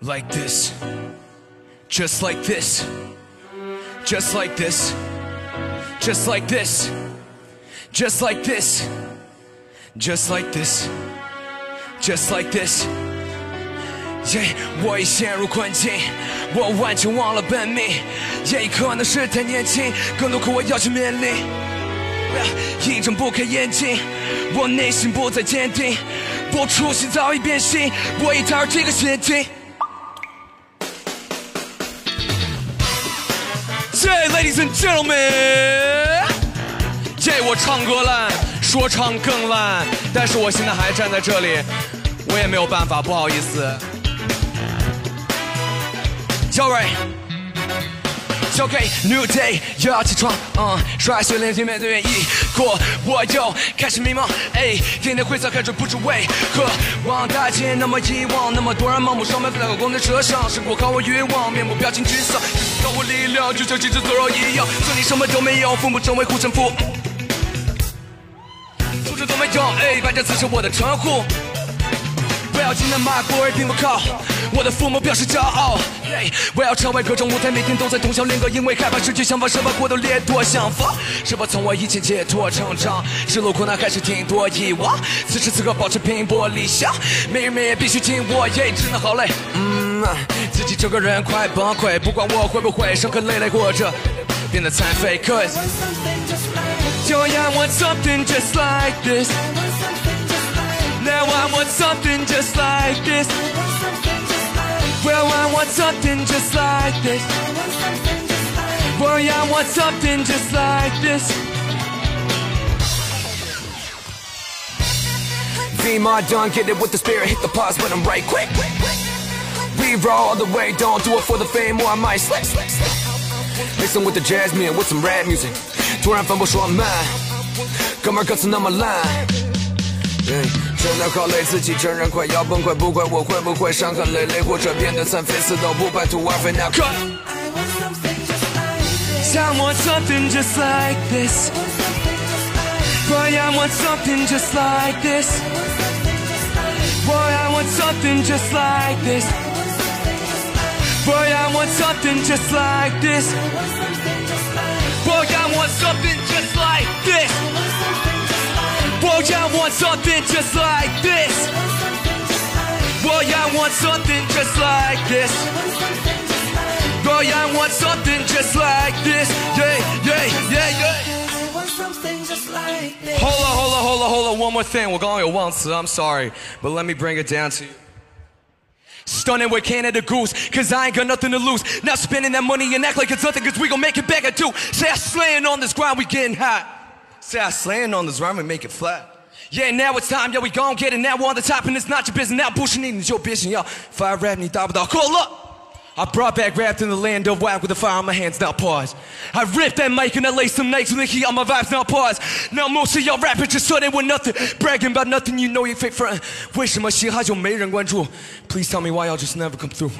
like this, just like this, just like this, just like this, just like this, just like this, just like this. Yeah，我已陷入困境，我完全忘了本命。也可能是太年轻，更多苦我要去面临。一睁不开眼睛，我内心不再坚定，我初心早已变形，我已踏入这个陷阱。 jeremy 这我唱歌烂说唱更烂但是我现在还站在这里我也没有办法不好意思。Joey 交给 New Day，又要起床，嗯，刷洗脸，面对一过，我又开始迷茫，哎，天天灰色，开始不知为何。望大街那么遗忘，那么多人盲目上班，在公交车上，生活靠我欲望，面目表情沮丧，靠我力量，就像行尸走肉一样，这里什么都没有，父母成为护身符，素质都没有，哎，反正此是我的称呼。不要紧的骂过而并不靠，我的父母表示骄傲。我要成为各种舞台，每天都在通宵练歌，因为害怕失去想法，生把过度掠夺想法，是否从我以前解脱成长？是路苦难还是挺多遗忘？此时此刻保持拼搏理想，每日每夜必须紧握，耶，真的好累。嗯，自己整个人快崩溃，不管我会不会伤痕累累，或者变得残废。Cause yo, I want something just like this. Now I want something just like this. Well, I want something just like this. Well, I want something just like this. V my done, get it with the spirit, hit the pause button right quick. We roll all the way, don't do it for the fame or I might slip. Mixing with the jazz man with some rap music. 突然分不说慢，哥们儿歌词那么烂。对， 真的好累，自己承认快要崩溃，不管我会不会伤痕累累，或者变得残废，死都不半途而废。Now cut。I want something just like this. Boy, I want something just like this. Boy, I want something just like this. Boy, I want something just like this. Boy, I want something just like this. want something just like this. Boy, I want something just like this. Boy, I want something just like this. Yeah, yeah, yeah, yeah. Hold on, hold on, hold on, hold on. One more thing. We're going at once. I'm sorry, but let me bring it down to you. Stunning with Canada Goose, cause I ain't got nothing to lose. Now spending that money and act like it's nothing, cause we gon' make it back. I two. Say I slaying on this grind, we getting hot. Say I slaying on this grind, we make it flat. Yeah, now it's time, yeah, we gon' get it. Now we're on the top, and it's not your business. Now pushing in, it's your business, yo. Fire rap, 你达不到. Cool, look! I brought back rap in the land of whack with the fire on my hands, now pause. I ripped that mic and I laced some nikes with the heat on my vibes, now pause. Now most of y'all rappers just so they with nothing, bragging about nothing, you know you fake front. 为什么嘻哈就没人关注? Please tell me why y'all just never come through.